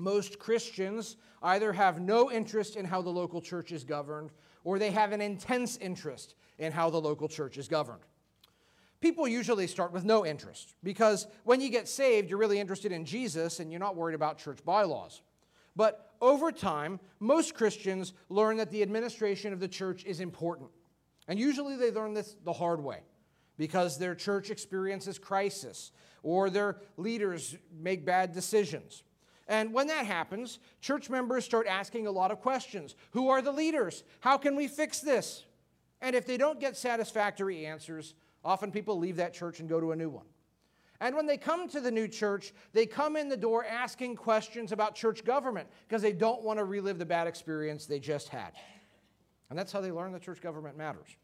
most Christians either have no interest in how the local church is governed or they have an intense interest in how the local church is governed. People usually start with no interest because when you get saved, you're really interested in Jesus and you're not worried about church bylaws. But over time, most Christians learn that the administration of the church is important. And usually they learn this the hard way because their church experiences crisis or their leaders make bad decisions. And when that happens, church members start asking a lot of questions Who are the leaders? How can we fix this? And if they don't get satisfactory answers, often people leave that church and go to a new one. And when they come to the new church, they come in the door asking questions about church government because they don't want to relive the bad experience they just had. And that's how they learn that church government matters.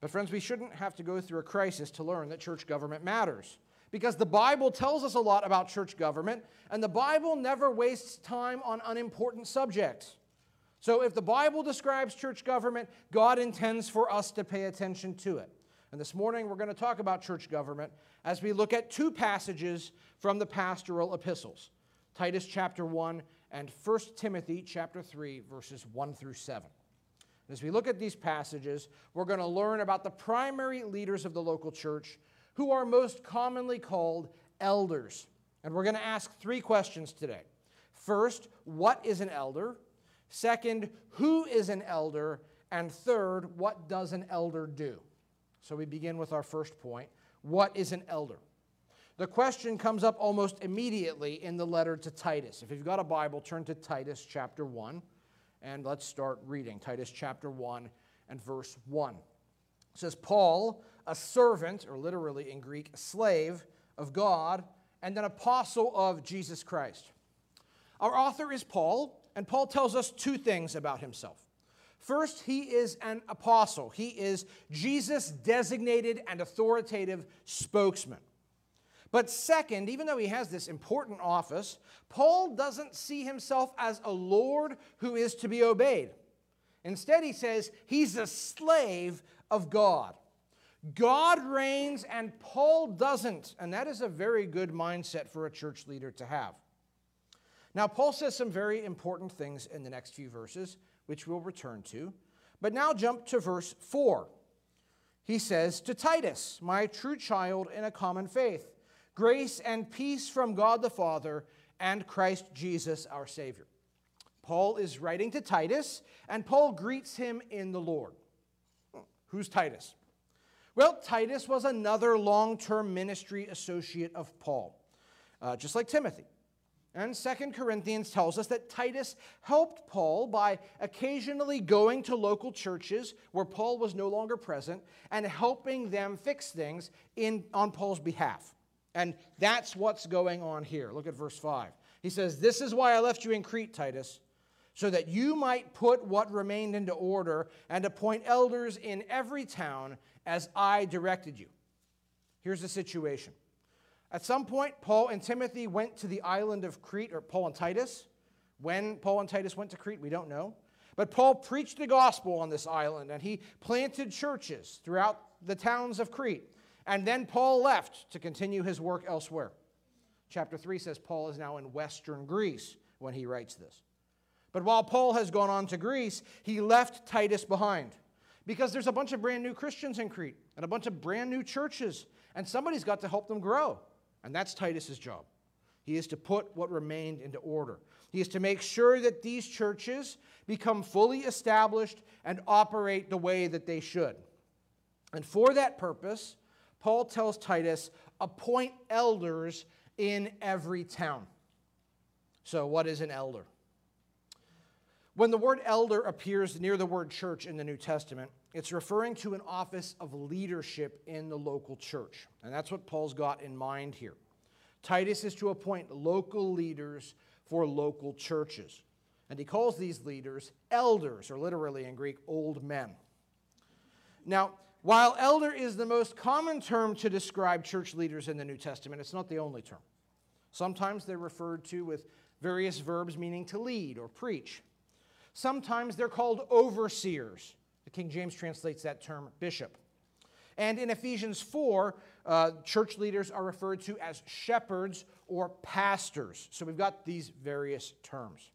But, friends, we shouldn't have to go through a crisis to learn that church government matters. Because the Bible tells us a lot about church government, and the Bible never wastes time on unimportant subjects. So, if the Bible describes church government, God intends for us to pay attention to it. And this morning we're going to talk about church government as we look at two passages from the pastoral epistles Titus chapter 1 and 1 Timothy chapter 3, verses 1 through 7. As we look at these passages, we're going to learn about the primary leaders of the local church who are most commonly called elders. And we're going to ask three questions today. First, what is an elder? Second, who is an elder? And third, what does an elder do? So we begin with our first point what is an elder? The question comes up almost immediately in the letter to Titus. If you've got a Bible, turn to Titus chapter 1, and let's start reading. Titus chapter 1 and verse 1. It says, Paul, a servant, or literally in Greek, slave of God, and an apostle of Jesus Christ. Our author is Paul, and Paul tells us two things about himself. First, he is an apostle. He is Jesus' designated and authoritative spokesman. But second, even though he has this important office, Paul doesn't see himself as a Lord who is to be obeyed. Instead, he says he's a slave of God. God reigns and Paul doesn't. And that is a very good mindset for a church leader to have. Now, Paul says some very important things in the next few verses which we'll return to. But now jump to verse 4. He says, To Titus, my true child in a common faith, grace and peace from God the Father and Christ Jesus our Savior. Paul is writing to Titus, and Paul greets him in the Lord. Who's Titus? Well, Titus was another long term ministry associate of Paul, uh, just like Timothy. And Second Corinthians tells us that Titus helped Paul by occasionally going to local churches where Paul was no longer present and helping them fix things in, on Paul's behalf. And that's what's going on here. Look at verse 5. He says, This is why I left you in Crete, Titus, so that you might put what remained into order and appoint elders in every town as I directed you. Here's the situation at some point, Paul and Timothy went to the island of Crete, or Paul and Titus. When Paul and Titus went to Crete, we don't know. But Paul preached the gospel on this island, and he planted churches throughout the towns of Crete. And then Paul left to continue his work elsewhere. Chapter 3 says Paul is now in western Greece when he writes this. But while Paul has gone on to Greece, he left Titus behind because there's a bunch of brand new Christians in Crete and a bunch of brand new churches, and somebody's got to help them grow. And that's Titus's job. He is to put what remained into order. He is to make sure that these churches become fully established and operate the way that they should. And for that purpose, Paul tells Titus, appoint elders in every town. So, what is an elder? When the word elder appears near the word church in the New Testament, it's referring to an office of leadership in the local church. And that's what Paul's got in mind here. Titus is to appoint local leaders for local churches. And he calls these leaders elders, or literally in Greek, old men. Now, while elder is the most common term to describe church leaders in the New Testament, it's not the only term. Sometimes they're referred to with various verbs meaning to lead or preach. Sometimes they're called overseers. The King James translates that term bishop. And in Ephesians 4, uh, church leaders are referred to as shepherds or pastors. So we've got these various terms.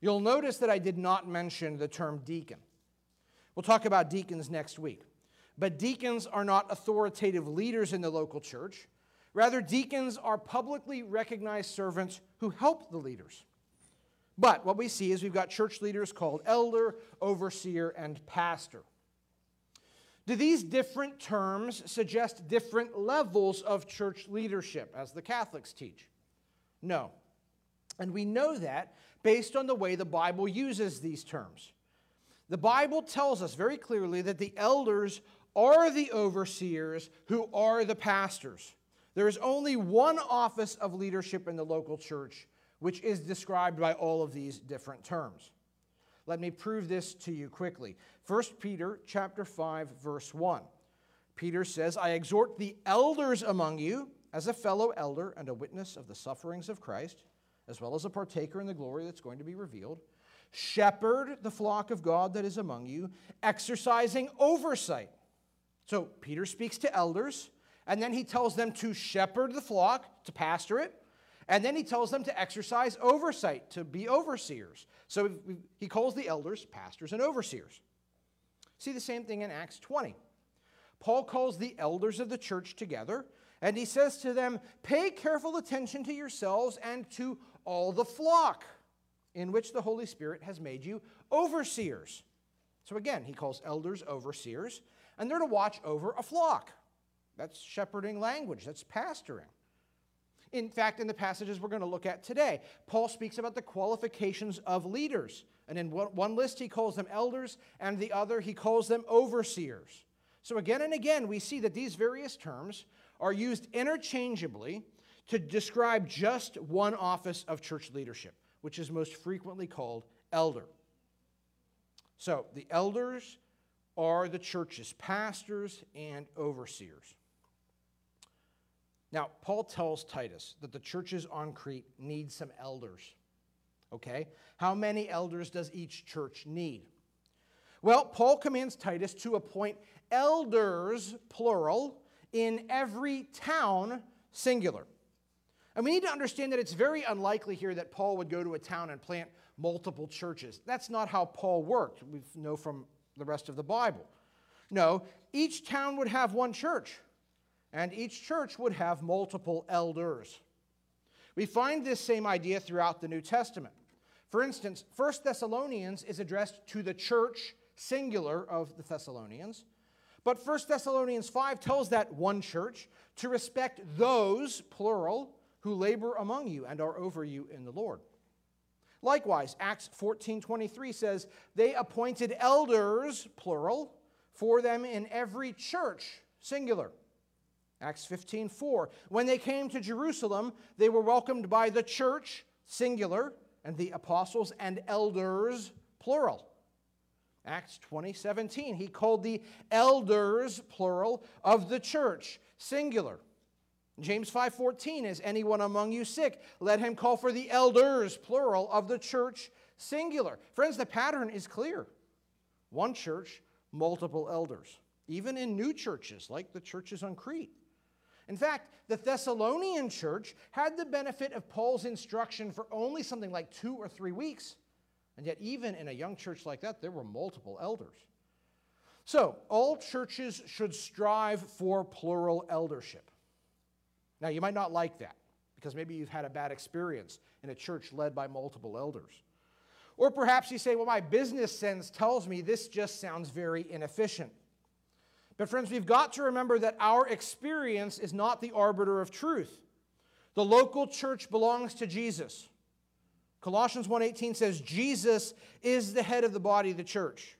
You'll notice that I did not mention the term deacon. We'll talk about deacons next week. But deacons are not authoritative leaders in the local church. Rather, deacons are publicly recognized servants who help the leaders. But what we see is we've got church leaders called elder, overseer, and pastor. Do these different terms suggest different levels of church leadership, as the Catholics teach? No. And we know that based on the way the Bible uses these terms. The Bible tells us very clearly that the elders are the overseers who are the pastors. There is only one office of leadership in the local church, which is described by all of these different terms. Let me prove this to you quickly. 1 Peter chapter 5 verse 1. Peter says, "I exhort the elders among you as a fellow elder and a witness of the sufferings of Christ, as well as a partaker in the glory that's going to be revealed. Shepherd the flock of God that is among you, exercising oversight." So Peter speaks to elders and then he tells them to shepherd the flock, to pastor it. And then he tells them to exercise oversight, to be overseers. So he calls the elders pastors and overseers. See the same thing in Acts 20. Paul calls the elders of the church together, and he says to them, Pay careful attention to yourselves and to all the flock in which the Holy Spirit has made you overseers. So again, he calls elders overseers, and they're to watch over a flock. That's shepherding language, that's pastoring. In fact, in the passages we're going to look at today, Paul speaks about the qualifications of leaders. And in one list, he calls them elders, and the other, he calls them overseers. So again and again, we see that these various terms are used interchangeably to describe just one office of church leadership, which is most frequently called elder. So the elders are the church's pastors and overseers. Now, Paul tells Titus that the churches on Crete need some elders. Okay? How many elders does each church need? Well, Paul commands Titus to appoint elders, plural, in every town, singular. And we need to understand that it's very unlikely here that Paul would go to a town and plant multiple churches. That's not how Paul worked. We know from the rest of the Bible. No, each town would have one church and each church would have multiple elders. We find this same idea throughout the New Testament. For instance, 1 Thessalonians is addressed to the church, singular, of the Thessalonians. But 1 Thessalonians 5 tells that one church to respect those, plural, who labor among you and are over you in the Lord. Likewise, Acts 14:23 says, "They appointed elders, plural, for them in every church, singular." Acts 15 4. When they came to Jerusalem, they were welcomed by the church, singular, and the apostles and elders, plural. Acts 20 17. He called the elders, plural, of the church, singular. James 5:14 is anyone among you sick let him call for the elders plural of the church singular. Friends the pattern is clear. One church, multiple elders. Even in new churches like the churches on Crete. In fact, the Thessalonian church had the benefit of Paul's instruction for only something like two or three weeks. And yet, even in a young church like that, there were multiple elders. So, all churches should strive for plural eldership. Now, you might not like that because maybe you've had a bad experience in a church led by multiple elders. Or perhaps you say, well, my business sense tells me this just sounds very inefficient. But, friends, we've got to remember that our experience is not the arbiter of truth. The local church belongs to Jesus. Colossians 1:18 says Jesus is the head of the body of the church.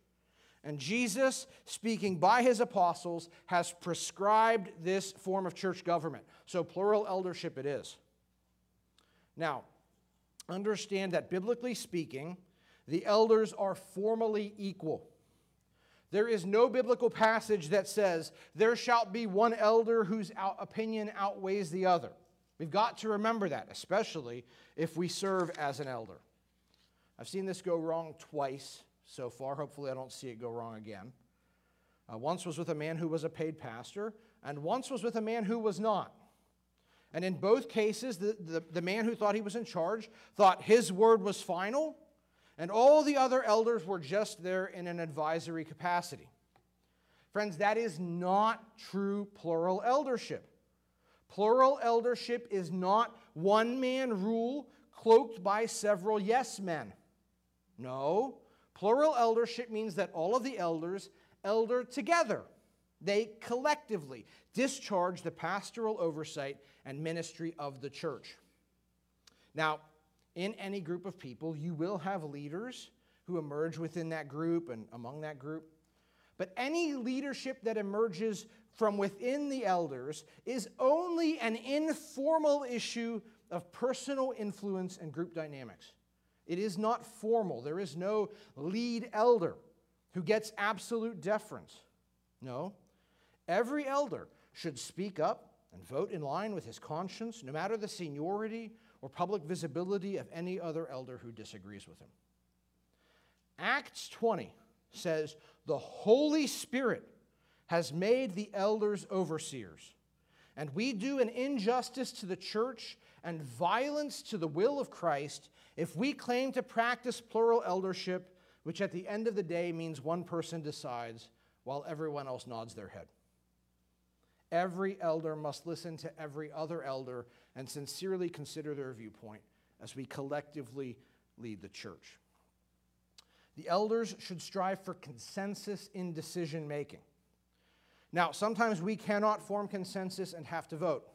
And Jesus, speaking by his apostles, has prescribed this form of church government. So plural eldership it is. Now, understand that biblically speaking, the elders are formally equal. There is no biblical passage that says, There shall be one elder whose opinion outweighs the other. We've got to remember that, especially if we serve as an elder. I've seen this go wrong twice so far. Hopefully, I don't see it go wrong again. Uh, once was with a man who was a paid pastor, and once was with a man who was not. And in both cases, the, the, the, man who thought he was in charge thought his word was final, and all the other elders were just there in an advisory capacity. Friends, that is not true plural eldership. Plural eldership is not one man rule cloaked by several yes men. No, plural eldership means that all of the elders elder together. They collectively discharge the pastoral oversight and ministry of the church. Now, in any group of people, you will have leaders who emerge within that group and among that group. But any leadership that emerges from within the elders is only an informal issue of personal influence and group dynamics. It is not formal. There is no lead elder who gets absolute deference. No. Every elder should speak up and vote in line with his conscience, no matter the seniority or public visibility of any other elder who disagrees with him. Acts 20 says, The Holy Spirit has made the elders overseers, and we do an injustice to the church and violence to the will of Christ if we claim to practice plural eldership, which at the end of the day means one person decides while everyone else nods their head. Every elder must listen to every other elder and sincerely consider their viewpoint as we collectively lead the church. The elders should strive for consensus in decision making. Now, sometimes we cannot form consensus and have to vote.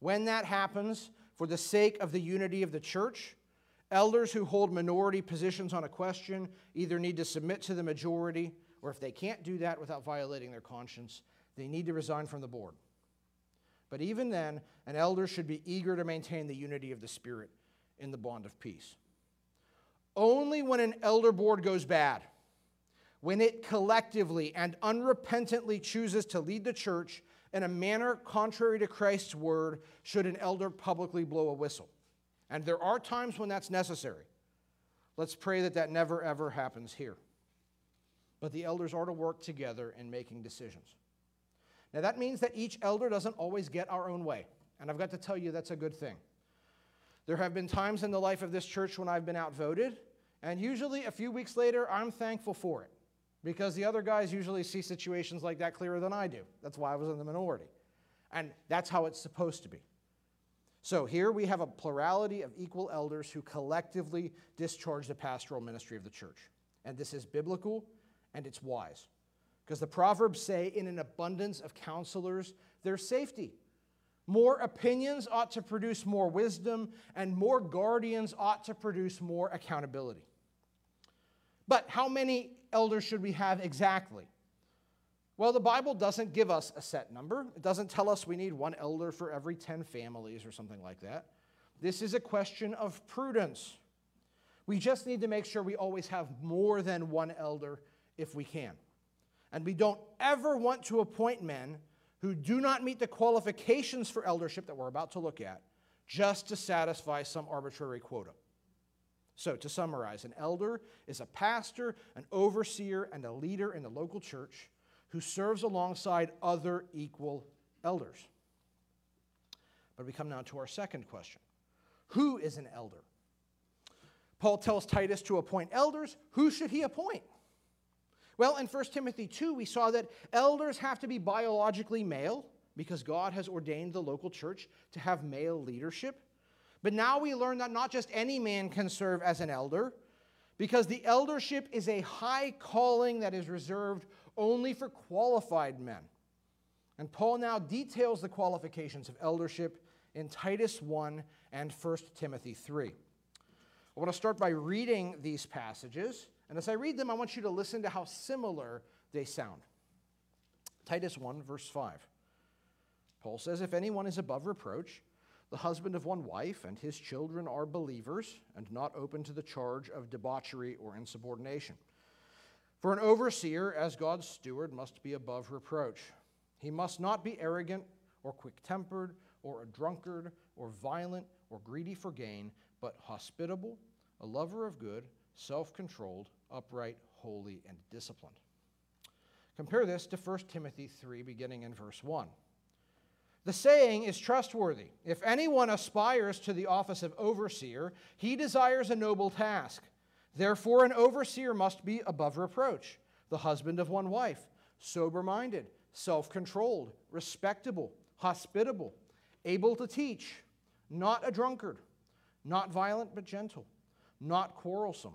When that happens, for the sake of the unity of the church, elders who hold minority positions on a question either need to submit to the majority, or if they can't do that without violating their conscience, they need to resign from the board. But even then, an elder should be eager to maintain the unity of the Spirit in the bond of peace. Only when an elder board goes bad, when it collectively and unrepentantly chooses to lead the church in a manner contrary to Christ's word, should an elder publicly blow a whistle. And there are times when that's necessary. Let's pray that that never ever happens here. But the elders are to work together in making decisions. Now, that means that each elder doesn't always get our own way. And I've got to tell you, that's a good thing. There have been times in the life of this church when I've been outvoted, and usually a few weeks later, I'm thankful for it because the other guys usually see situations like that clearer than I do. That's why I was in the minority. And that's how it's supposed to be. So here we have a plurality of equal elders who collectively discharge the pastoral ministry of the church. And this is biblical and it's wise. Because the Proverbs say, in an abundance of counselors, there's safety. More opinions ought to produce more wisdom, and more guardians ought to produce more accountability. But how many elders should we have exactly? Well, the Bible doesn't give us a set number. It doesn't tell us we need one elder for every 10 families or something like that. This is a question of prudence. We just need to make sure we always have more than one elder if we can. And we don't ever want to appoint men who do not meet the qualifications for eldership that we're about to look at just to satisfy some arbitrary quota. So, to summarize, an elder is a pastor, an overseer, and a leader in the local church who serves alongside other equal elders. But we come now to our second question Who is an elder? Paul tells Titus to appoint elders. Who should he appoint? Well, in 1 Timothy 2, we saw that elders have to be biologically male because God has ordained the local church to have male leadership. But now we learn that not just any man can serve as an elder, because the eldership is a high calling that is reserved only for qualified men. And Paul now details the qualifications of eldership in Titus 1 and 1 Timothy 3. I want to start by reading these passages and as I read them, I want you to listen to how similar they sound. Titus 1, verse 5. Paul says, If anyone is above reproach, the husband of one wife, and his children are believers, and not open to the charge of debauchery or insubordination. For an overseer, as God's steward, must be above reproach. He must not be arrogant, or quick tempered, or a drunkard, or violent, or greedy for gain, but hospitable, a lover of good, self controlled upright, holy, and disciplined. Compare this to 1 Timothy 3, beginning in verse 1. The saying is trustworthy. If anyone aspires to the office of overseer, he desires a noble task. Therefore, an overseer must be above reproach, the husband of one wife, sober minded, self controlled, respectable, hospitable, able to teach, not a drunkard, not violent but gentle, not quarrelsome,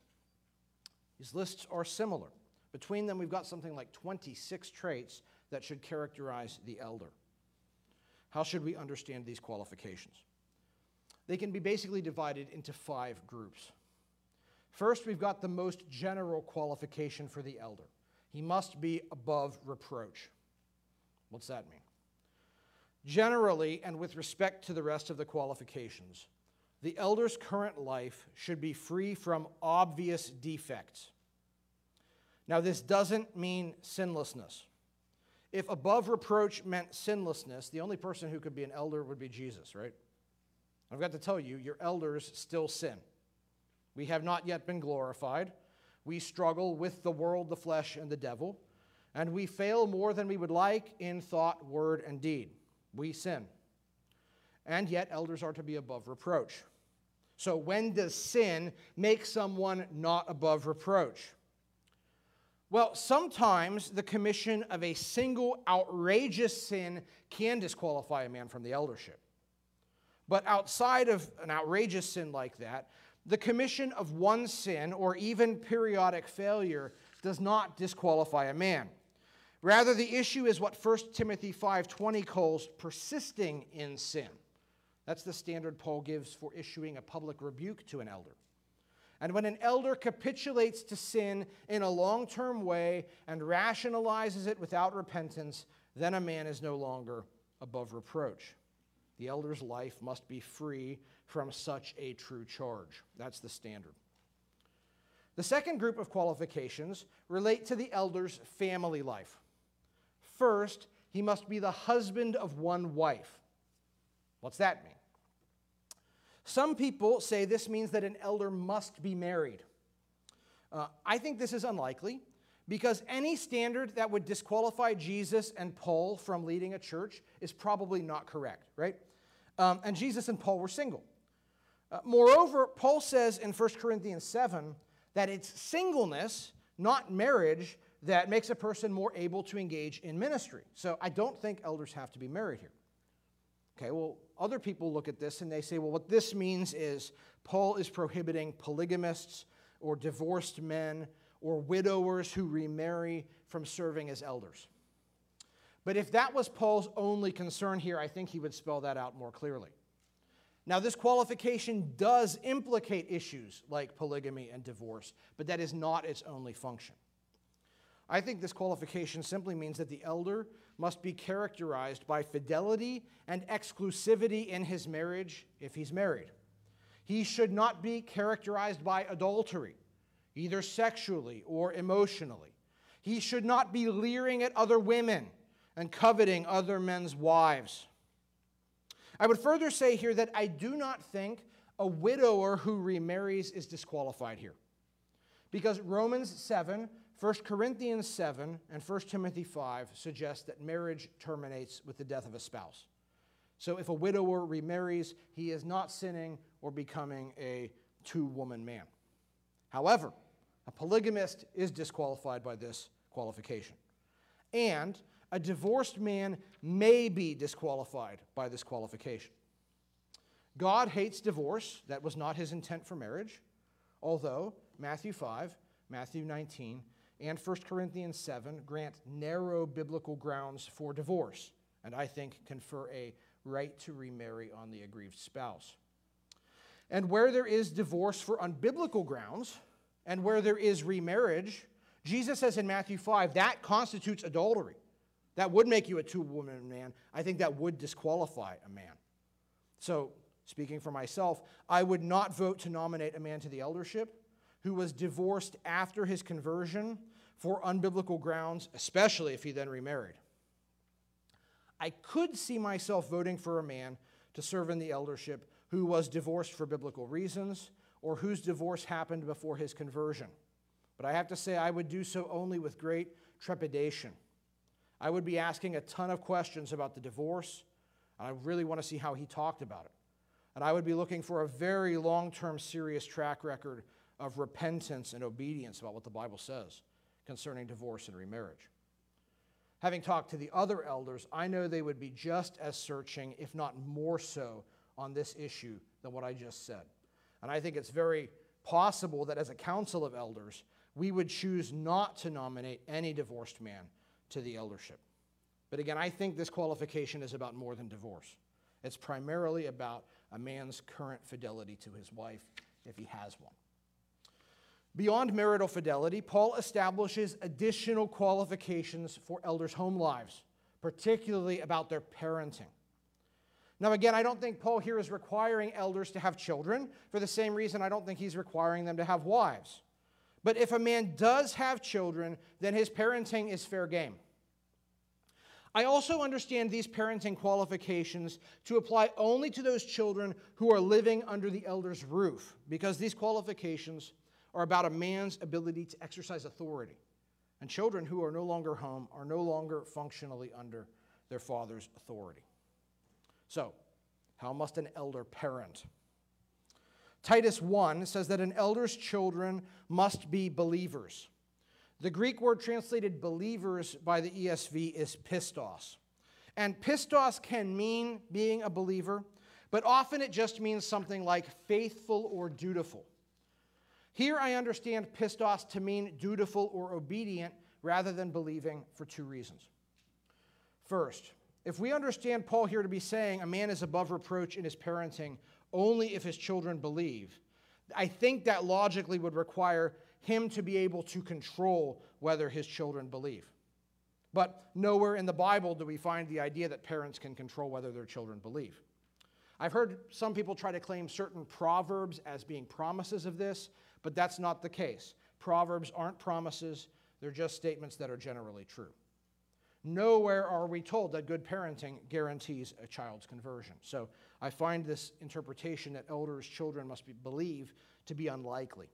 These lists are similar. Between them, we've got something like 26 traits that should characterize the elder. How should we understand these qualifications? They can be basically divided into five groups. First, we've got the most general qualification for the elder he must be above reproach. What's that mean? Generally, and with respect to the rest of the qualifications, the elder's current life should be free from obvious defects. Now, this doesn't mean sinlessness. If above reproach meant sinlessness, the only person who could be an elder would be Jesus, right? I've got to tell you, your elders still sin. We have not yet been glorified. We struggle with the world, the flesh, and the devil. And we fail more than we would like in thought, word, and deed. We sin. And yet, elders are to be above reproach. So, when does sin make someone not above reproach? Well, sometimes the commission of a single outrageous sin can disqualify a man from the eldership. But outside of an outrageous sin like that, the commission of one sin or even periodic failure does not disqualify a man. Rather, the issue is what 1 Timothy 5:20 calls persisting in sin. That's the standard Paul gives for issuing a public rebuke to an elder. And when an elder capitulates to sin in a long term way and rationalizes it without repentance, then a man is no longer above reproach. The elder's life must be free from such a true charge. That's the standard. The second group of qualifications relate to the elder's family life. First, he must be the husband of one wife. What's that mean? Some people say this means that an elder must be married. Uh, I think this is unlikely because any standard that would disqualify Jesus and Paul from leading a church is probably not correct, right? Um, and Jesus and Paul were single. Uh, moreover, Paul says in 1 Corinthians 7 that it's singleness, not marriage, that makes a person more able to engage in ministry. So I don't think elders have to be married here. Okay, well, other people look at this and they say, well, what this means is Paul is prohibiting polygamists or divorced men or widowers who remarry from serving as elders. But if that was Paul's only concern here, I think he would spell that out more clearly. Now, this qualification does implicate issues like polygamy and divorce, but that is not its only function. I think this qualification simply means that the elder must be characterized by fidelity and exclusivity in his marriage if he's married. He should not be characterized by adultery, either sexually or emotionally. He should not be leering at other women and coveting other men's wives. I would further say here that I do not think a widower who remarries is disqualified here. Because Romans 7, 1 Corinthians 7, and 1 Timothy 5 suggest that marriage terminates with the death of a spouse. So if a widower remarries, he is not sinning or becoming a two woman man. However, a polygamist is disqualified by this qualification. And a divorced man may be disqualified by this qualification. God hates divorce. That was not his intent for marriage. Although Matthew 5, Matthew 19, and 1 Corinthians 7 grant narrow biblical grounds for divorce, and I think confer a right to remarry on the aggrieved spouse. And where there is divorce for unbiblical grounds, and where there is remarriage, Jesus says in Matthew 5 that constitutes adultery. That would make you a two woman man. I think that would disqualify a man. So, speaking for myself, I would not vote to nominate a man to the eldership who was divorced after his conversion for unbiblical grounds, especially if he then remarried. I could see myself voting for a man to serve in the eldership who was divorced for biblical reasons or whose divorce happened before his conversion. But I have to say, I would do so only with great trepidation. I would be asking a ton of questions about the divorce, and I really want to see how he talked about it. And I would be looking for a very long term, serious track record of repentance and obedience about what the Bible says concerning divorce and remarriage. Having talked to the other elders, I know they would be just as searching, if not more so, on this issue than what I just said. And I think it's very possible that as a council of elders, we would choose not to nominate any divorced man to the eldership. But again, I think this qualification is about more than divorce. It's primarily about a man's current fidelity to his wife, if he has one. Beyond marital fidelity, Paul establishes additional qualifications for elders' home lives, particularly about their parenting. Now, again, I don't think Paul here is requiring elders to have children for the same reason I don't think he's requiring them to have wives. But if a man does have children, then his parenting is fair game. I also understand these parenting qualifications to apply only to those children who are living under the elder's roof, because these qualifications are about a man's ability to exercise authority. And children who are no longer home are no longer functionally under their father's authority. So, how must an elder parent? Titus 1 says that an elder's children must be believers. The Greek word translated believers by the ESV is pistos. And pistos can mean being a believer, but often it just means something like faithful or dutiful. Here I understand pistos to mean dutiful or obedient rather than believing for two reasons. First, if we understand Paul here to be saying a man is above reproach in his parenting only if his children believe, I think that logically would require him to be able to control whether his children believe. But nowhere in the Bible do we find the idea that parents can control whether their children believe. I've heard some people try to claim certain proverbs as being promises of this, but that's not the case. Proverbs aren't promises, they're just statements that are generally true. Nowhere are we told that good parenting guarantees a child's conversion. So I find this interpretation that elders' children must be believe to be unlikely.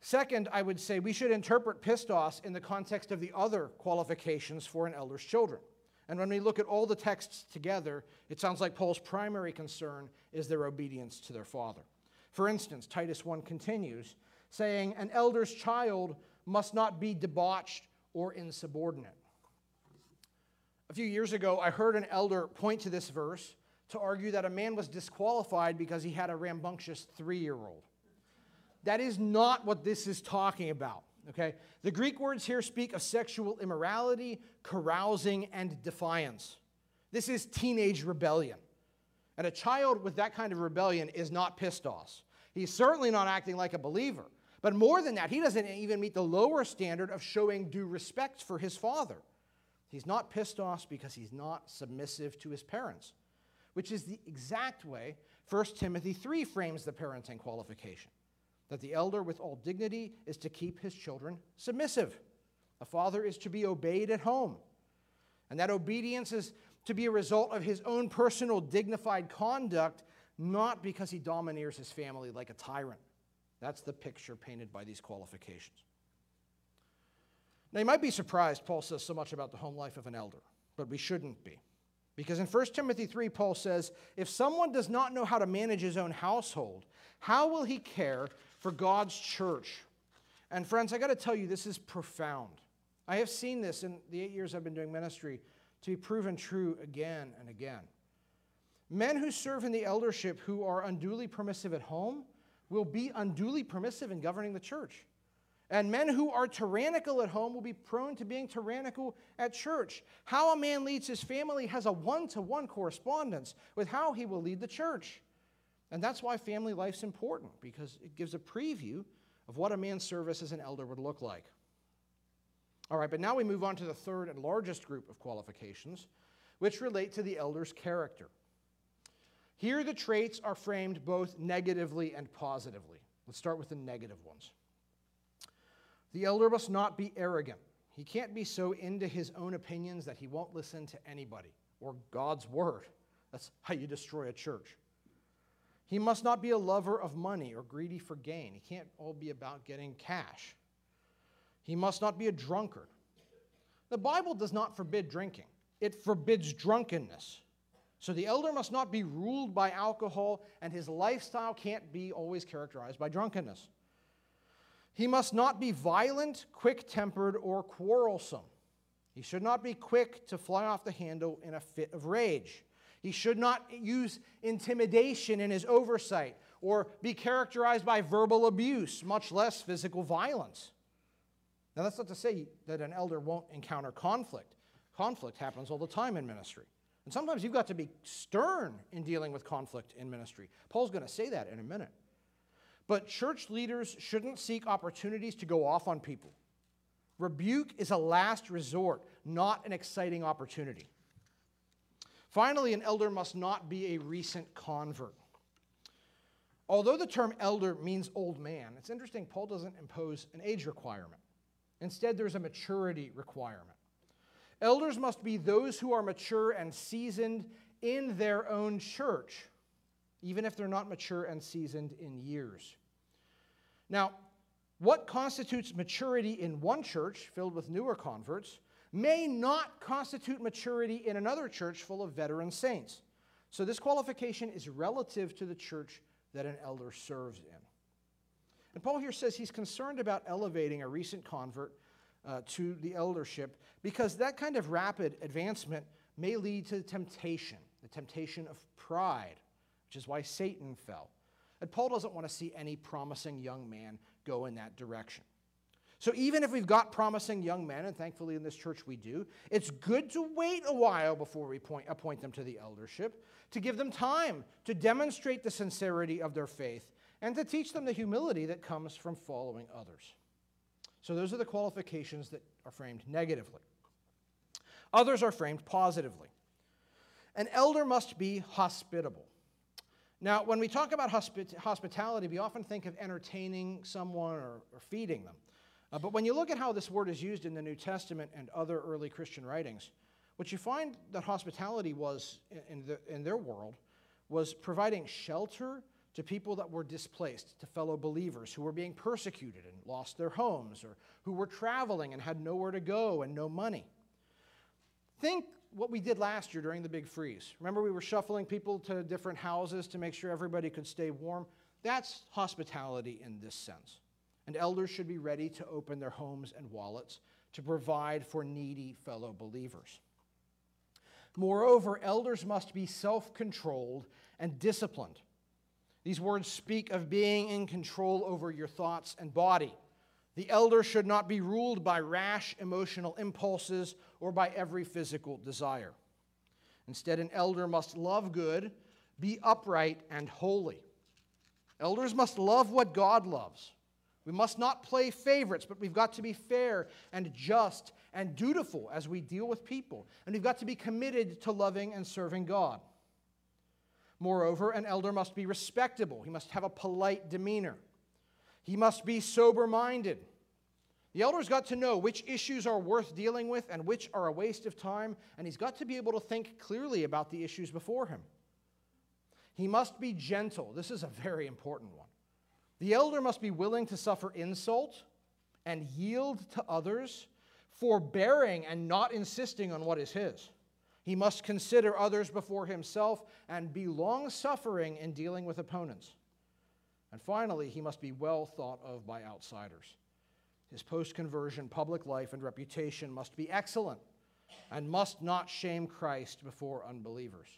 Second, I would say we should interpret pistos in the context of the other qualifications for an elder's children. And when we look at all the texts together, it sounds like Paul's primary concern is their obedience to their father. For instance, Titus 1 continues, saying, An elder's child must not be debauched or insubordinate. A few years ago, I heard an elder point to this verse to argue that a man was disqualified because he had a rambunctious three year old. That is not what this is talking about, okay? The Greek words here speak of sexual immorality, carousing, and defiance. This is teenage rebellion. And a child with that kind of rebellion is not pistos. He's certainly not acting like a believer. But more than that, he doesn't even meet the lower standard of showing due respect for his father. He's not pistos because he's not submissive to his parents, which is the exact way 1 Timothy 3 frames the parenting qualification that the elder with all dignity is to keep his children submissive. A father is to be obeyed at home. And that obedience is to be a result of his own personal dignified conduct, not because he domineers his family like a tyrant. That's the picture painted by these qualifications. Now, you might be surprised Paul says so much about the home life of an elder, but we shouldn't be. Because in 1 Timothy 3, Paul says, If someone does not know how to manage his own household, how will he care for God's church? And friends, I got to tell you, this is profound. I have seen this in the eight years I've been doing ministry to be proven true again and again. Men who serve in the eldership who are unduly permissive at home will be unduly permissive in governing the church. And men who are tyrannical at home will be prone to being tyrannical at church. How a man leads his family has a one to one correspondence with how he will lead the church. And that's why family life's important, because it gives a preview of what a man's service as an elder would look like. All right, but now we move on to the third and largest group of qualifications, which relate to the elder's character. Here, the traits are framed both negatively and positively. Let's start with the negative ones. The elder must not be arrogant. He can't be so into his own opinions that he won't listen to anybody or God's word. That's how you destroy a church. He must not be a lover of money or greedy for gain. He can't all be about getting cash. He must not be a drunkard. The Bible does not forbid drinking, it forbids drunkenness. So the elder must not be ruled by alcohol, and his lifestyle can't be always characterized by drunkenness. He must not be violent, quick tempered, or quarrelsome. He should not be quick to fly off the handle in a fit of rage. He should not use intimidation in his oversight or be characterized by verbal abuse, much less physical violence. Now, that's not to say that an elder won't encounter conflict. Conflict happens all the time in ministry. And sometimes you've got to be stern in dealing with conflict in ministry. Paul's going to say that in a minute. But church leaders shouldn't seek opportunities to go off on people. Rebuke is a last resort, not an exciting opportunity. Finally, an elder must not be a recent convert. Although the term elder means old man, it's interesting, Paul doesn't impose an age requirement. Instead, there's a maturity requirement. Elders must be those who are mature and seasoned in their own church, even if they're not mature and seasoned in years. Now, what constitutes maturity in one church filled with newer converts may not constitute maturity in another church full of veteran saints. So, this qualification is relative to the church that an elder serves in. And Paul here says he's concerned about elevating a recent convert uh, to the eldership because that kind of rapid advancement may lead to temptation, the temptation of pride, which is why Satan fell. And Paul doesn't want to see any promising young man go in that direction. So even if we've got promising young men, and thankfully in this church we do, it's good to wait a while before we point, appoint them to the eldership, to give them time to demonstrate the sincerity of their faith, and to teach them the humility that comes from following others. So those are the qualifications that are framed negatively. Others are framed positively. An elder must be hospitable. Now, when we talk about hospi- hospitality, we often think of entertaining someone or, or feeding them. Uh, but when you look at how this word is used in the New Testament and other early Christian writings, what you find that hospitality was in, the, in their world was providing shelter to people that were displaced, to fellow believers who were being persecuted and lost their homes, or who were traveling and had nowhere to go and no money. Think what we did last year during the big freeze. Remember, we were shuffling people to different houses to make sure everybody could stay warm? That's hospitality in this sense. And elders should be ready to open their homes and wallets to provide for needy fellow believers. Moreover, elders must be self controlled and disciplined. These words speak of being in control over your thoughts and body. The elder should not be ruled by rash emotional impulses or by every physical desire. Instead, an elder must love good, be upright, and holy. Elders must love what God loves. We must not play favorites, but we've got to be fair and just and dutiful as we deal with people. And we've got to be committed to loving and serving God. Moreover, an elder must be respectable. He must have a polite demeanor. He must be sober minded. The elder's got to know which issues are worth dealing with and which are a waste of time, and he's got to be able to think clearly about the issues before him. He must be gentle. This is a very important one. The elder must be willing to suffer insult and yield to others, forbearing and not insisting on what is his. He must consider others before himself and be long suffering in dealing with opponents. And finally, he must be well thought of by outsiders. His post conversion public life and reputation must be excellent and must not shame Christ before unbelievers.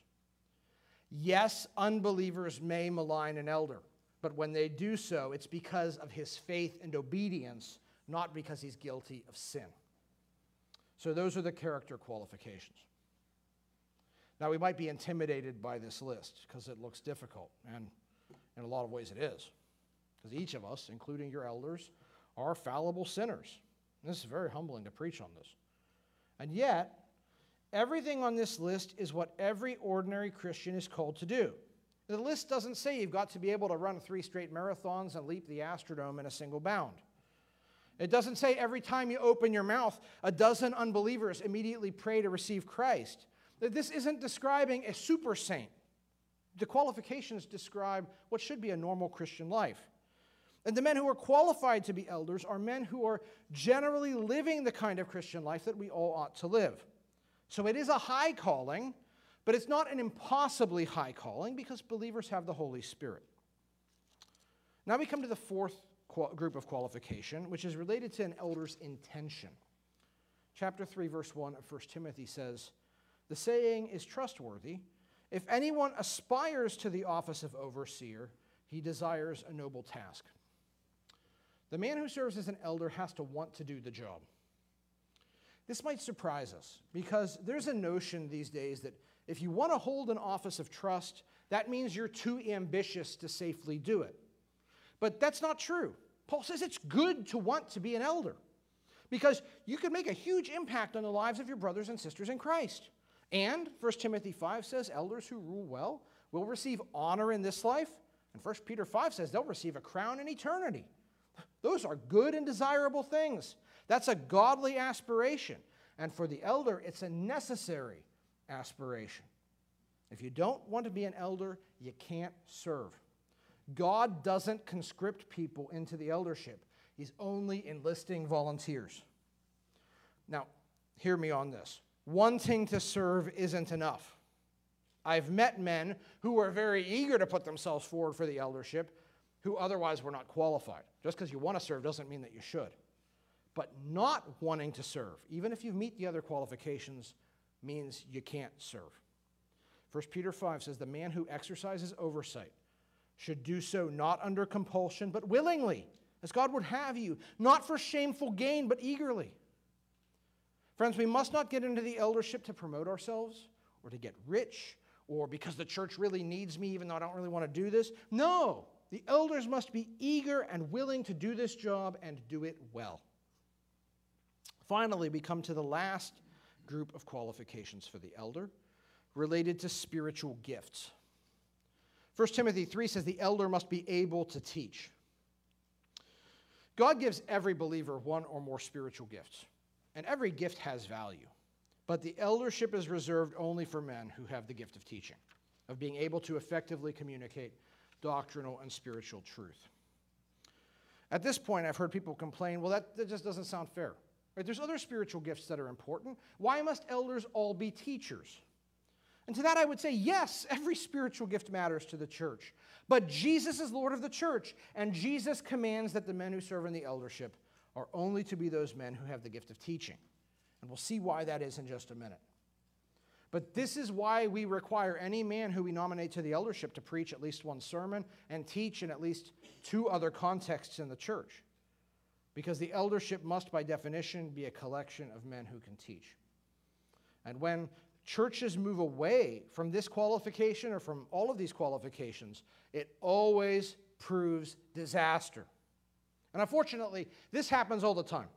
Yes, unbelievers may malign an elder, but when they do so, it's because of his faith and obedience, not because he's guilty of sin. So, those are the character qualifications. Now, we might be intimidated by this list because it looks difficult, and in a lot of ways it is. Because each of us, including your elders, are fallible sinners. This is very humbling to preach on this. And yet, everything on this list is what every ordinary Christian is called to do. The list doesn't say you've got to be able to run three straight marathons and leap the Astrodome in a single bound. It doesn't say every time you open your mouth, a dozen unbelievers immediately pray to receive Christ. This isn't describing a super saint. The qualifications describe what should be a normal Christian life. And the men who are qualified to be elders are men who are generally living the kind of Christian life that we all ought to live. So it is a high calling, but it's not an impossibly high calling because believers have the Holy Spirit. Now we come to the fourth group of qualification, which is related to an elder's intention. Chapter 3, verse 1 of 1 Timothy says, The saying is trustworthy. If anyone aspires to the office of overseer, he desires a noble task. The man who serves as an elder has to want to do the job. This might surprise us because there's a notion these days that if you want to hold an office of trust, that means you're too ambitious to safely do it. But that's not true. Paul says it's good to want to be an elder because you can make a huge impact on the lives of your brothers and sisters in Christ. And 1 Timothy 5 says elders who rule well will receive honor in this life. And 1 Peter 5 says they'll receive a crown in eternity. Those are good and desirable things. That's a godly aspiration. And for the elder, it's a necessary aspiration. If you don't want to be an elder, you can't serve. God doesn't conscript people into the eldership, He's only enlisting volunteers. Now, hear me on this. Wanting to serve isn't enough. I've met men who were very eager to put themselves forward for the eldership who otherwise were not qualified. Just because you want to serve doesn't mean that you should. But not wanting to serve, even if you meet the other qualifications, means you can't serve. 1 Peter 5 says, The man who exercises oversight should do so not under compulsion, but willingly, as God would have you, not for shameful gain, but eagerly. Friends, we must not get into the eldership to promote ourselves or to get rich or because the church really needs me, even though I don't really want to do this. No, the elders must be eager and willing to do this job and do it well. Finally, we come to the last group of qualifications for the elder related to spiritual gifts. 1 Timothy 3 says the elder must be able to teach. God gives every believer one or more spiritual gifts, and every gift has value. But the eldership is reserved only for men who have the gift of teaching, of being able to effectively communicate doctrinal and spiritual truth. At this point, I've heard people complain, well, that, that just doesn't sound fair. Right? There's other spiritual gifts that are important. Why must elders all be teachers? And to that, I would say, yes, every spiritual gift matters to the church. But Jesus is Lord of the church, and Jesus commands that the men who serve in the eldership are only to be those men who have the gift of teaching. And we'll see why that is in just a minute. But this is why we require any man who we nominate to the eldership to preach at least one sermon and teach in at least two other contexts in the church. Because the eldership must, by definition, be a collection of men who can teach. And when churches move away from this qualification or from all of these qualifications, it always proves disaster. And unfortunately, this happens all the time.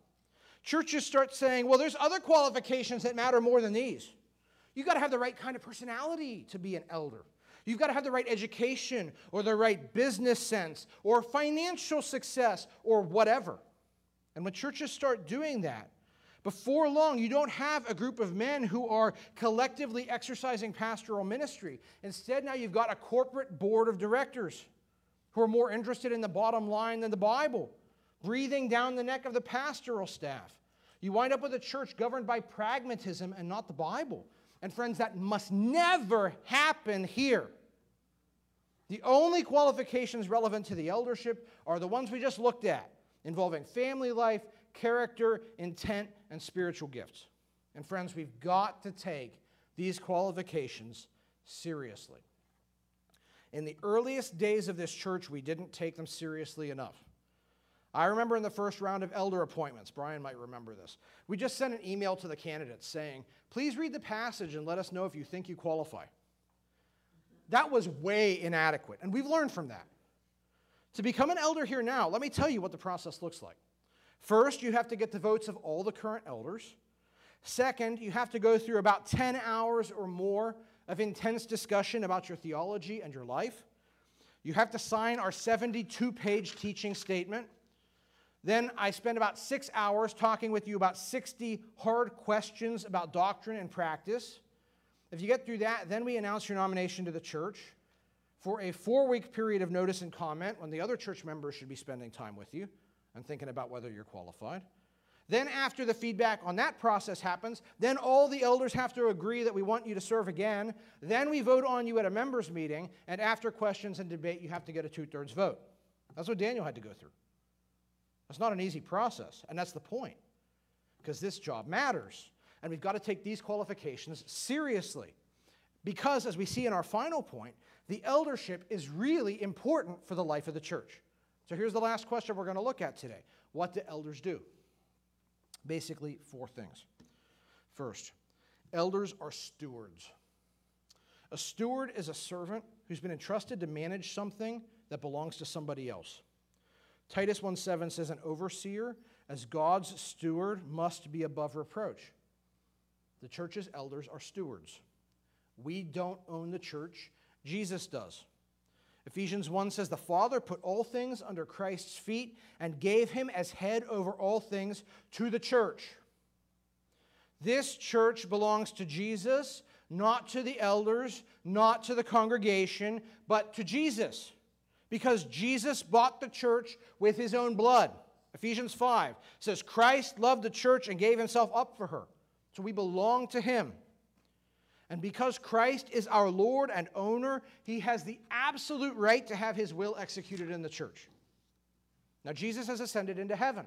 Churches start saying, well, there's other qualifications that matter more than these. You've got to have the right kind of personality to be an elder. You've got to have the right education or the right business sense or financial success or whatever. And when churches start doing that, before long, you don't have a group of men who are collectively exercising pastoral ministry. Instead, now you've got a corporate board of directors who are more interested in the bottom line than the Bible, breathing down the neck of the pastoral staff. You wind up with a church governed by pragmatism and not the Bible. And friends, that must never happen here. The only qualifications relevant to the eldership are the ones we just looked at, involving family life, character, intent, and spiritual gifts. And friends, we've got to take these qualifications seriously. In the earliest days of this church, we didn't take them seriously enough. I remember in the first round of elder appointments, Brian might remember this, we just sent an email to the candidates saying, please read the passage and let us know if you think you qualify. That was way inadequate, and we've learned from that. To become an elder here now, let me tell you what the process looks like. First, you have to get the votes of all the current elders. Second, you have to go through about 10 hours or more of intense discussion about your theology and your life. You have to sign our 72 page teaching statement. Then I spend about six hours talking with you about 60 hard questions about doctrine and practice. If you get through that, then we announce your nomination to the church for a four week period of notice and comment when the other church members should be spending time with you and thinking about whether you're qualified. Then, after the feedback on that process happens, then all the elders have to agree that we want you to serve again. Then we vote on you at a members' meeting, and after questions and debate, you have to get a two thirds vote. That's what Daniel had to go through. It's not an easy process, and that's the point, because this job matters, and we've got to take these qualifications seriously. Because, as we see in our final point, the eldership is really important for the life of the church. So here's the last question we're going to look at today What do elders do? Basically, four things. First, elders are stewards. A steward is a servant who's been entrusted to manage something that belongs to somebody else. Titus 1:7 says an overseer as God's steward must be above reproach. The church's elders are stewards. We don't own the church, Jesus does. Ephesians 1 says, The Father put all things under Christ's feet and gave him as head over all things to the church. This church belongs to Jesus, not to the elders, not to the congregation, but to Jesus. Because Jesus bought the church with his own blood. Ephesians 5 says, Christ loved the church and gave himself up for her. So we belong to him. And because Christ is our Lord and owner, he has the absolute right to have his will executed in the church. Now, Jesus has ascended into heaven.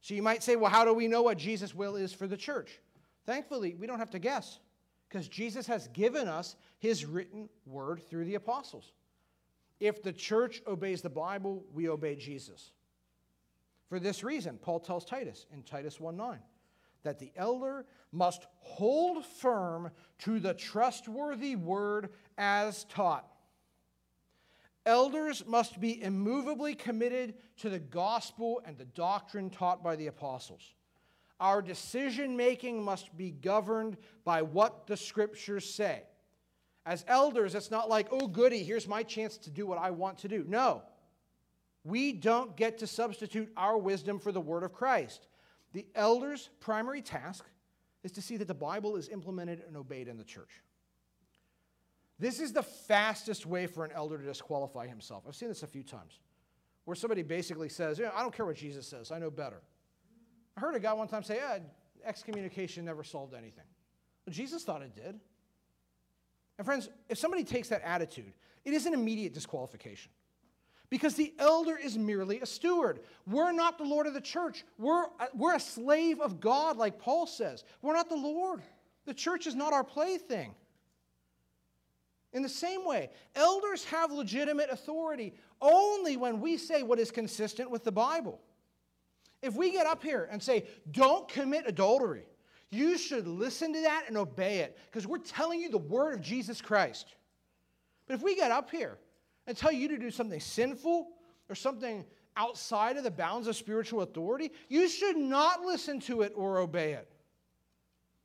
So you might say, well, how do we know what Jesus' will is for the church? Thankfully, we don't have to guess because Jesus has given us his written word through the apostles. If the church obeys the Bible, we obey Jesus. For this reason, Paul tells Titus in Titus 1 9 that the elder must hold firm to the trustworthy word as taught. Elders must be immovably committed to the gospel and the doctrine taught by the apostles. Our decision making must be governed by what the scriptures say. As elders, it's not like, oh, goody, here's my chance to do what I want to do. No. We don't get to substitute our wisdom for the word of Christ. The elder's primary task is to see that the Bible is implemented and obeyed in the church. This is the fastest way for an elder to disqualify himself. I've seen this a few times, where somebody basically says, I don't care what Jesus says, I know better. I heard a guy one time say, yeah, excommunication never solved anything. Well, Jesus thought it did. And friends, if somebody takes that attitude, it is an immediate disqualification because the elder is merely a steward. We're not the Lord of the church. We're, uh, we're a slave of God, like Paul says. We're not the Lord. The church is not our plaything. In the same way, elders have legitimate authority only when we say what is consistent with the Bible. If we get up here and say, don't commit adultery, you should listen to that and obey it because we're telling you the word of Jesus Christ. But if we get up here and tell you to do something sinful or something outside of the bounds of spiritual authority, you should not listen to it or obey it.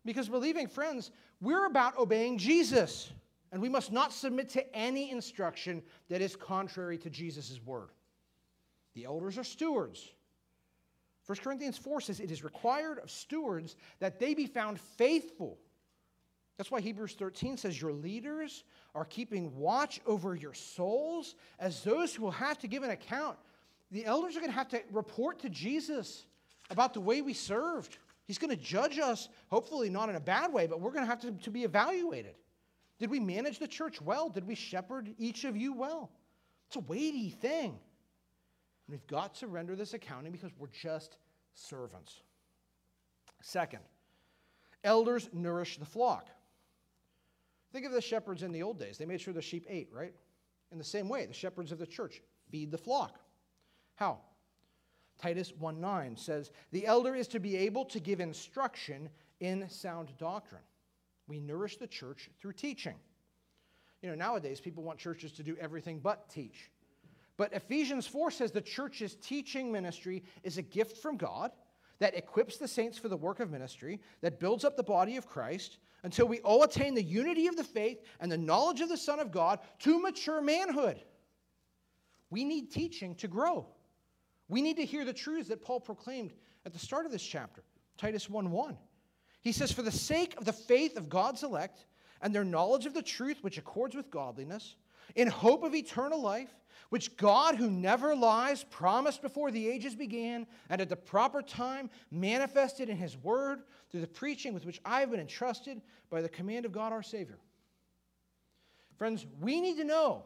Because, believing friends, we're about obeying Jesus, and we must not submit to any instruction that is contrary to Jesus' word. The elders are stewards. 1 Corinthians 4 says it is required of stewards that they be found faithful that's why Hebrews 13 says, Your leaders are keeping watch over your souls as those who will have to give an account. The elders are going to have to report to Jesus about the way we served. He's going to judge us, hopefully not in a bad way, but we're going to have to, to be evaluated. Did we manage the church well? Did we shepherd each of you well? It's a weighty thing. And we've got to render this accounting because we're just servants. Second, elders nourish the flock. Think of the shepherds in the old days. They made sure the sheep ate, right? In the same way, the shepherds of the church feed the flock. How? Titus 1:9 says, "The elder is to be able to give instruction in sound doctrine." We nourish the church through teaching. You know, nowadays people want churches to do everything but teach. But Ephesians 4 says the church's teaching ministry is a gift from God, that equips the saints for the work of ministry, that builds up the body of Christ, until we all attain the unity of the faith and the knowledge of the Son of God to mature manhood. We need teaching to grow. We need to hear the truths that Paul proclaimed at the start of this chapter, Titus 1 1. He says, For the sake of the faith of God's elect and their knowledge of the truth which accords with godliness, in hope of eternal life, which God, who never lies, promised before the ages began, and at the proper time manifested in his word through the preaching with which I have been entrusted by the command of God our Savior. Friends, we need to know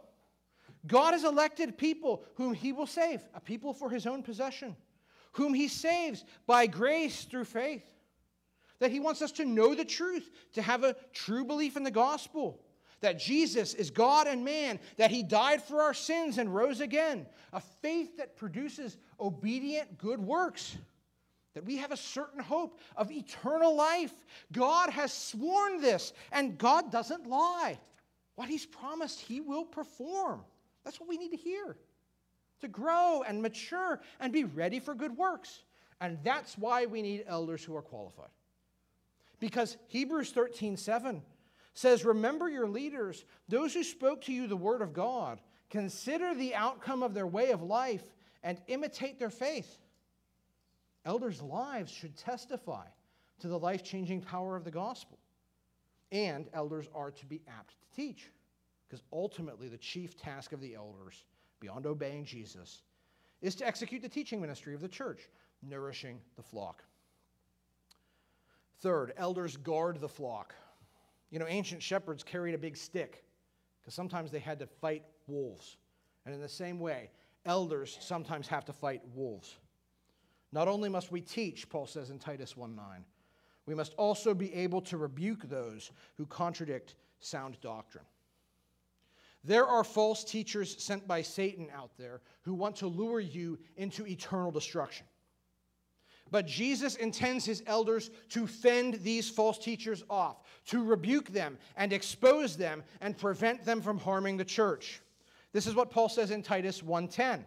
God has elected people whom he will save, a people for his own possession, whom he saves by grace through faith. That he wants us to know the truth, to have a true belief in the gospel that Jesus is God and man, that he died for our sins and rose again, a faith that produces obedient good works, that we have a certain hope of eternal life. God has sworn this, and God doesn't lie. What he's promised, he will perform. That's what we need to hear to grow and mature and be ready for good works. And that's why we need elders who are qualified. Because Hebrews 13 7 says, Remember your leaders, those who spoke to you the word of God. Consider the outcome of their way of life and imitate their faith. Elders' lives should testify to the life changing power of the gospel. And elders are to be apt to teach, because ultimately the chief task of the elders, beyond obeying Jesus, is to execute the teaching ministry of the church, nourishing the flock. Third, elders guard the flock. You know, ancient shepherds carried a big stick because sometimes they had to fight wolves. And in the same way, elders sometimes have to fight wolves. Not only must we teach, Paul says in Titus 1 9, we must also be able to rebuke those who contradict sound doctrine. There are false teachers sent by Satan out there who want to lure you into eternal destruction. But Jesus intends his elders to fend these false teachers off, to rebuke them and expose them and prevent them from harming the church. This is what Paul says in Titus 1:10.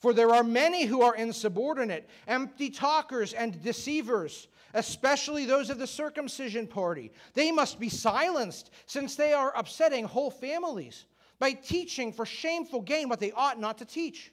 For there are many who are insubordinate, empty talkers and deceivers, especially those of the circumcision party. They must be silenced, since they are upsetting whole families by teaching for shameful gain what they ought not to teach.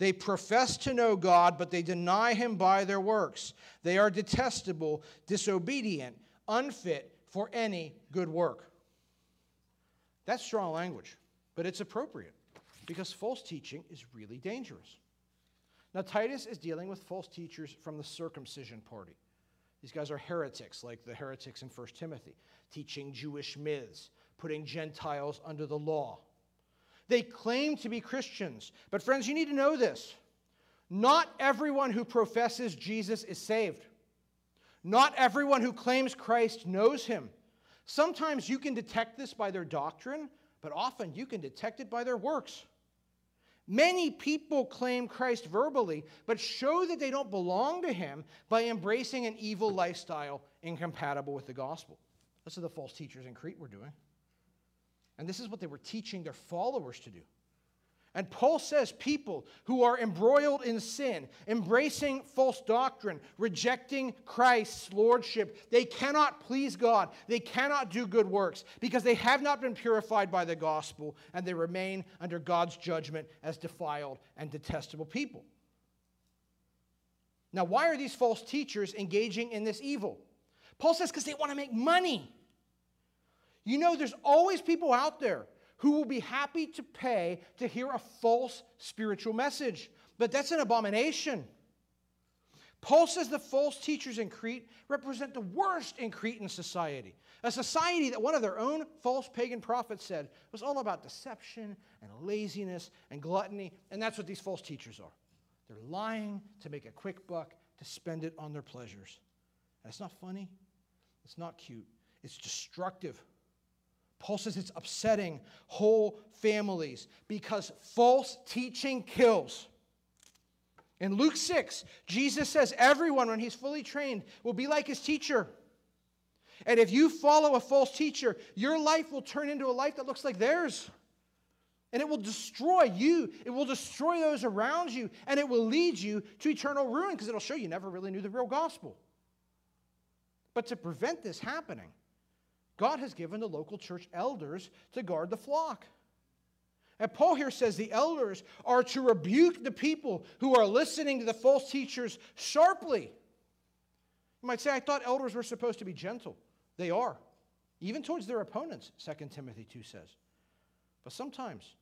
They profess to know God, but they deny him by their works. They are detestable, disobedient, unfit for any good work. That's strong language, but it's appropriate because false teaching is really dangerous. Now, Titus is dealing with false teachers from the circumcision party. These guys are heretics, like the heretics in 1 Timothy, teaching Jewish myths, putting Gentiles under the law. They claim to be Christians. But, friends, you need to know this. Not everyone who professes Jesus is saved. Not everyone who claims Christ knows him. Sometimes you can detect this by their doctrine, but often you can detect it by their works. Many people claim Christ verbally, but show that they don't belong to him by embracing an evil lifestyle incompatible with the gospel. That's what the false teachers in Crete were doing. And this is what they were teaching their followers to do. And Paul says people who are embroiled in sin, embracing false doctrine, rejecting Christ's lordship, they cannot please God. They cannot do good works because they have not been purified by the gospel and they remain under God's judgment as defiled and detestable people. Now, why are these false teachers engaging in this evil? Paul says because they want to make money. You know, there's always people out there who will be happy to pay to hear a false spiritual message, but that's an abomination. Paul says the false teachers in Crete represent the worst in Cretan society. A society that one of their own false pagan prophets said was all about deception and laziness and gluttony, and that's what these false teachers are. They're lying to make a quick buck, to spend it on their pleasures. That's not funny. It's not cute. It's destructive. Paul says it's upsetting whole families because false teaching kills. In Luke 6, Jesus says everyone, when he's fully trained, will be like his teacher. And if you follow a false teacher, your life will turn into a life that looks like theirs. And it will destroy you. It will destroy those around you. And it will lead you to eternal ruin because it'll show you never really knew the real gospel. But to prevent this happening, God has given the local church elders to guard the flock. And Paul here says the elders are to rebuke the people who are listening to the false teachers sharply. You might say, I thought elders were supposed to be gentle. They are, even towards their opponents, 2 Timothy 2 says. But sometimes,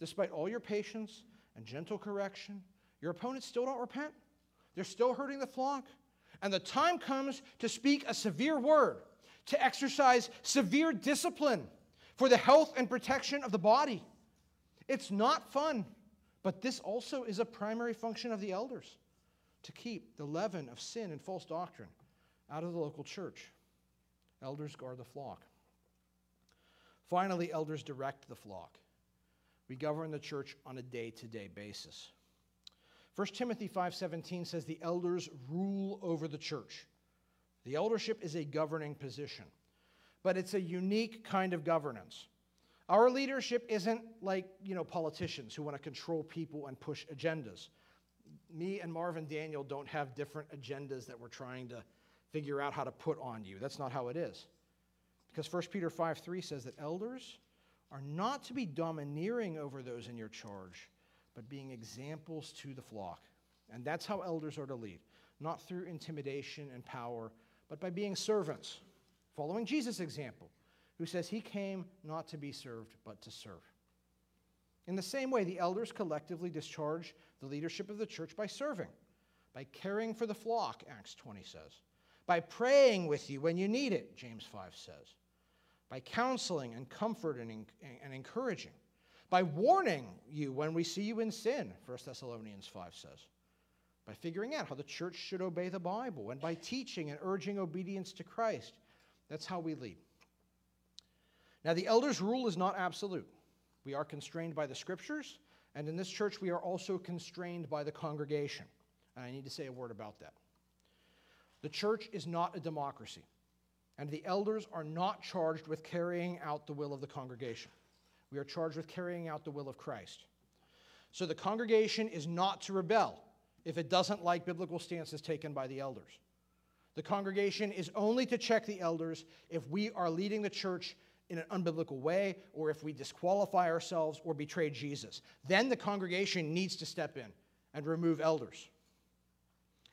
despite all your patience and gentle correction, your opponents still don't repent. They're still hurting the flock. And the time comes to speak a severe word, to exercise severe discipline for the health and protection of the body. It's not fun, but this also is a primary function of the elders to keep the leaven of sin and false doctrine out of the local church. Elders guard the flock. Finally, elders direct the flock. We govern the church on a day-to-day basis. 1 Timothy 5:17 says the elders rule over the church. The eldership is a governing position, but it's a unique kind of governance. Our leadership isn't like, you know, politicians who want to control people and push agendas. Me and Marvin Daniel don't have different agendas that we're trying to figure out how to put on you. That's not how it is. Because 1 Peter 5 3 says that elders are not to be domineering over those in your charge, but being examples to the flock. And that's how elders are to lead, not through intimidation and power, but by being servants, following Jesus' example who says he came not to be served, but to serve. In the same way, the elders collectively discharge the leadership of the church by serving, by caring for the flock, Acts 20 says, by praying with you when you need it, James 5 says, by counseling and comforting and encouraging, by warning you when we see you in sin, 1 Thessalonians 5 says, by figuring out how the church should obey the Bible, and by teaching and urging obedience to Christ. That's how we lead. Now, the elder's rule is not absolute. We are constrained by the scriptures, and in this church, we are also constrained by the congregation. And I need to say a word about that. The church is not a democracy, and the elders are not charged with carrying out the will of the congregation. We are charged with carrying out the will of Christ. So the congregation is not to rebel if it doesn't like biblical stances taken by the elders. The congregation is only to check the elders if we are leading the church in an unbiblical way, or if we disqualify ourselves or betray Jesus. Then the congregation needs to step in and remove elders.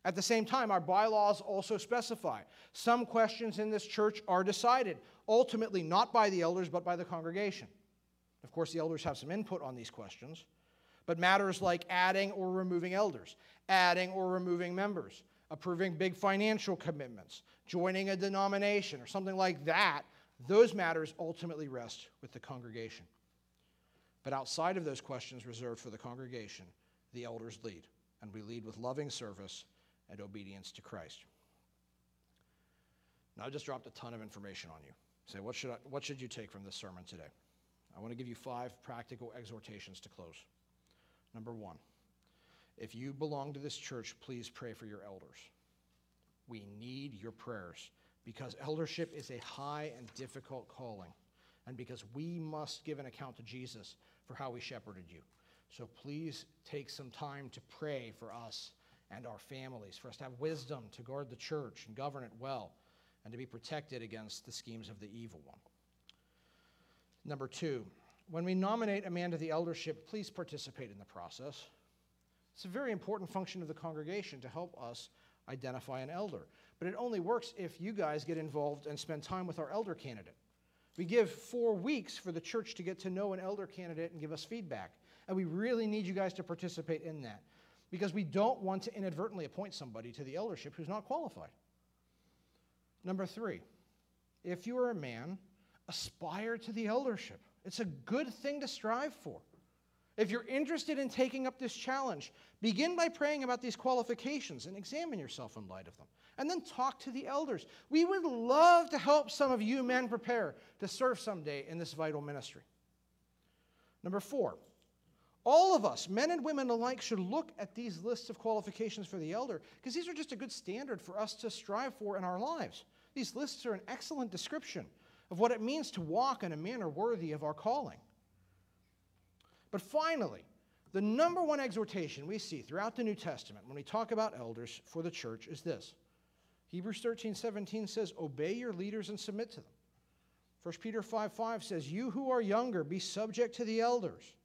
At the same time, our bylaws also specify some questions in this church are decided, ultimately not by the elders, but by the congregation. Of course, the elders have some input on these questions, but matters like adding or removing elders, adding or removing members, approving big financial commitments, joining a denomination, or something like that those matters ultimately rest with the congregation. But outside of those questions reserved for the congregation, the elders lead, and we lead with loving service and obedience to Christ. Now, I just dropped a ton of information on you. Say, what should, I, what should you take from this sermon today? I want to give you five practical exhortations to close. Number one, if you belong to this church, please pray for your elders. We need your prayers because eldership is a high and difficult calling, and because we must give an account to Jesus for how we shepherded you. So please take some time to pray for us and our families, for us to have wisdom to guard the church and govern it well, and to be protected against the schemes of the evil one. Number two, when we nominate a man to the eldership, please participate in the process. It's a very important function of the congregation to help us identify an elder. But it only works if you guys get involved and spend time with our elder candidate. We give four weeks for the church to get to know an elder candidate and give us feedback. And we really need you guys to participate in that because we don't want to inadvertently appoint somebody to the eldership who's not qualified. Number three, if you are a man, aspire to the eldership. It's a good thing to strive for. If you're interested in taking up this challenge, begin by praying about these qualifications and examine yourself in light of them. And then talk to the elders. We would love to help some of you men prepare to serve someday in this vital ministry. Number four, all of us, men and women alike, should look at these lists of qualifications for the elder because these are just a good standard for us to strive for in our lives. These lists are an excellent description of what it means to walk in a manner worthy of our calling. But finally, the number one exhortation we see throughout the New Testament when we talk about elders for the church is this Hebrews 13 17 says, Obey your leaders and submit to them. 1 Peter 5 5 says, You who are younger, be subject to the elders.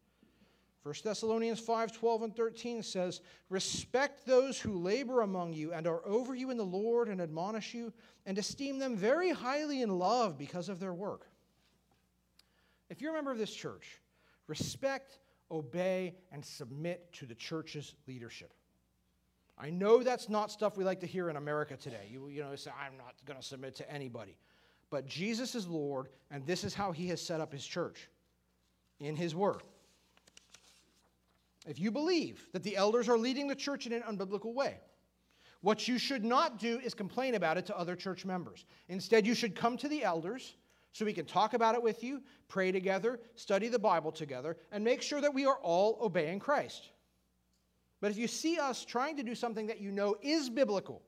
1 Thessalonians 5 12 and 13 says, Respect those who labor among you and are over you in the Lord and admonish you, and esteem them very highly in love because of their work. If you're a member of this church, respect, obey, and submit to the church's leadership. I know that's not stuff we like to hear in America today. You, you know, say, I'm not going to submit to anybody. But Jesus is Lord, and this is how he has set up his church in his word. If you believe that the elders are leading the church in an unbiblical way, what you should not do is complain about it to other church members. Instead, you should come to the elders so we can talk about it with you, pray together, study the Bible together, and make sure that we are all obeying Christ. But if you see us trying to do something that you know is biblical,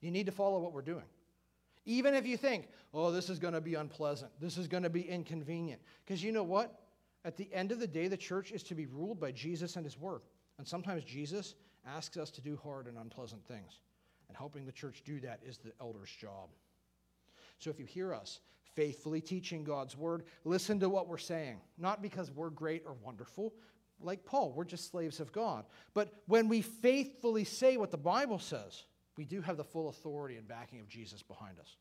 you need to follow what we're doing. Even if you think, oh, this is going to be unpleasant, this is going to be inconvenient. Because you know what? At the end of the day, the church is to be ruled by Jesus and his word. And sometimes Jesus asks us to do hard and unpleasant things. And helping the church do that is the elder's job. So if you hear us faithfully teaching God's word, listen to what we're saying. Not because we're great or wonderful, like Paul, we're just slaves of God. But when we faithfully say what the Bible says, we do have the full authority and backing of Jesus behind us.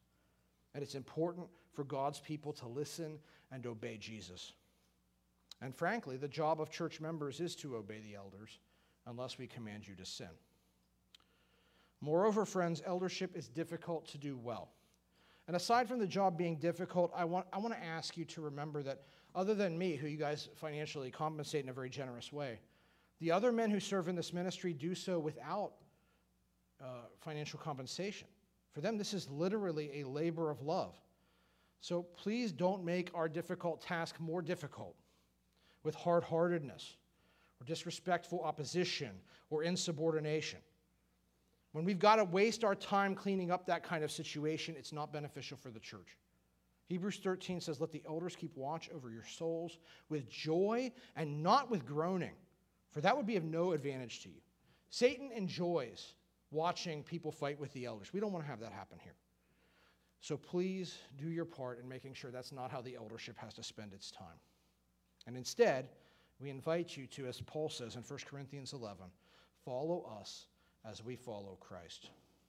And it's important for God's people to listen and obey Jesus. And frankly, the job of church members is to obey the elders unless we command you to sin. Moreover, friends, eldership is difficult to do well. And aside from the job being difficult, I want, I want to ask you to remember that other than me, who you guys financially compensate in a very generous way, the other men who serve in this ministry do so without uh, financial compensation. For them, this is literally a labor of love. So please don't make our difficult task more difficult with hard heartedness or disrespectful opposition or insubordination. When we've got to waste our time cleaning up that kind of situation, it's not beneficial for the church. Hebrews 13 says, Let the elders keep watch over your souls with joy and not with groaning, for that would be of no advantage to you. Satan enjoys watching people fight with the elders. We don't want to have that happen here. So please do your part in making sure that's not how the eldership has to spend its time. And instead, we invite you to, as Paul says in 1 Corinthians 11, follow us as we follow Christ.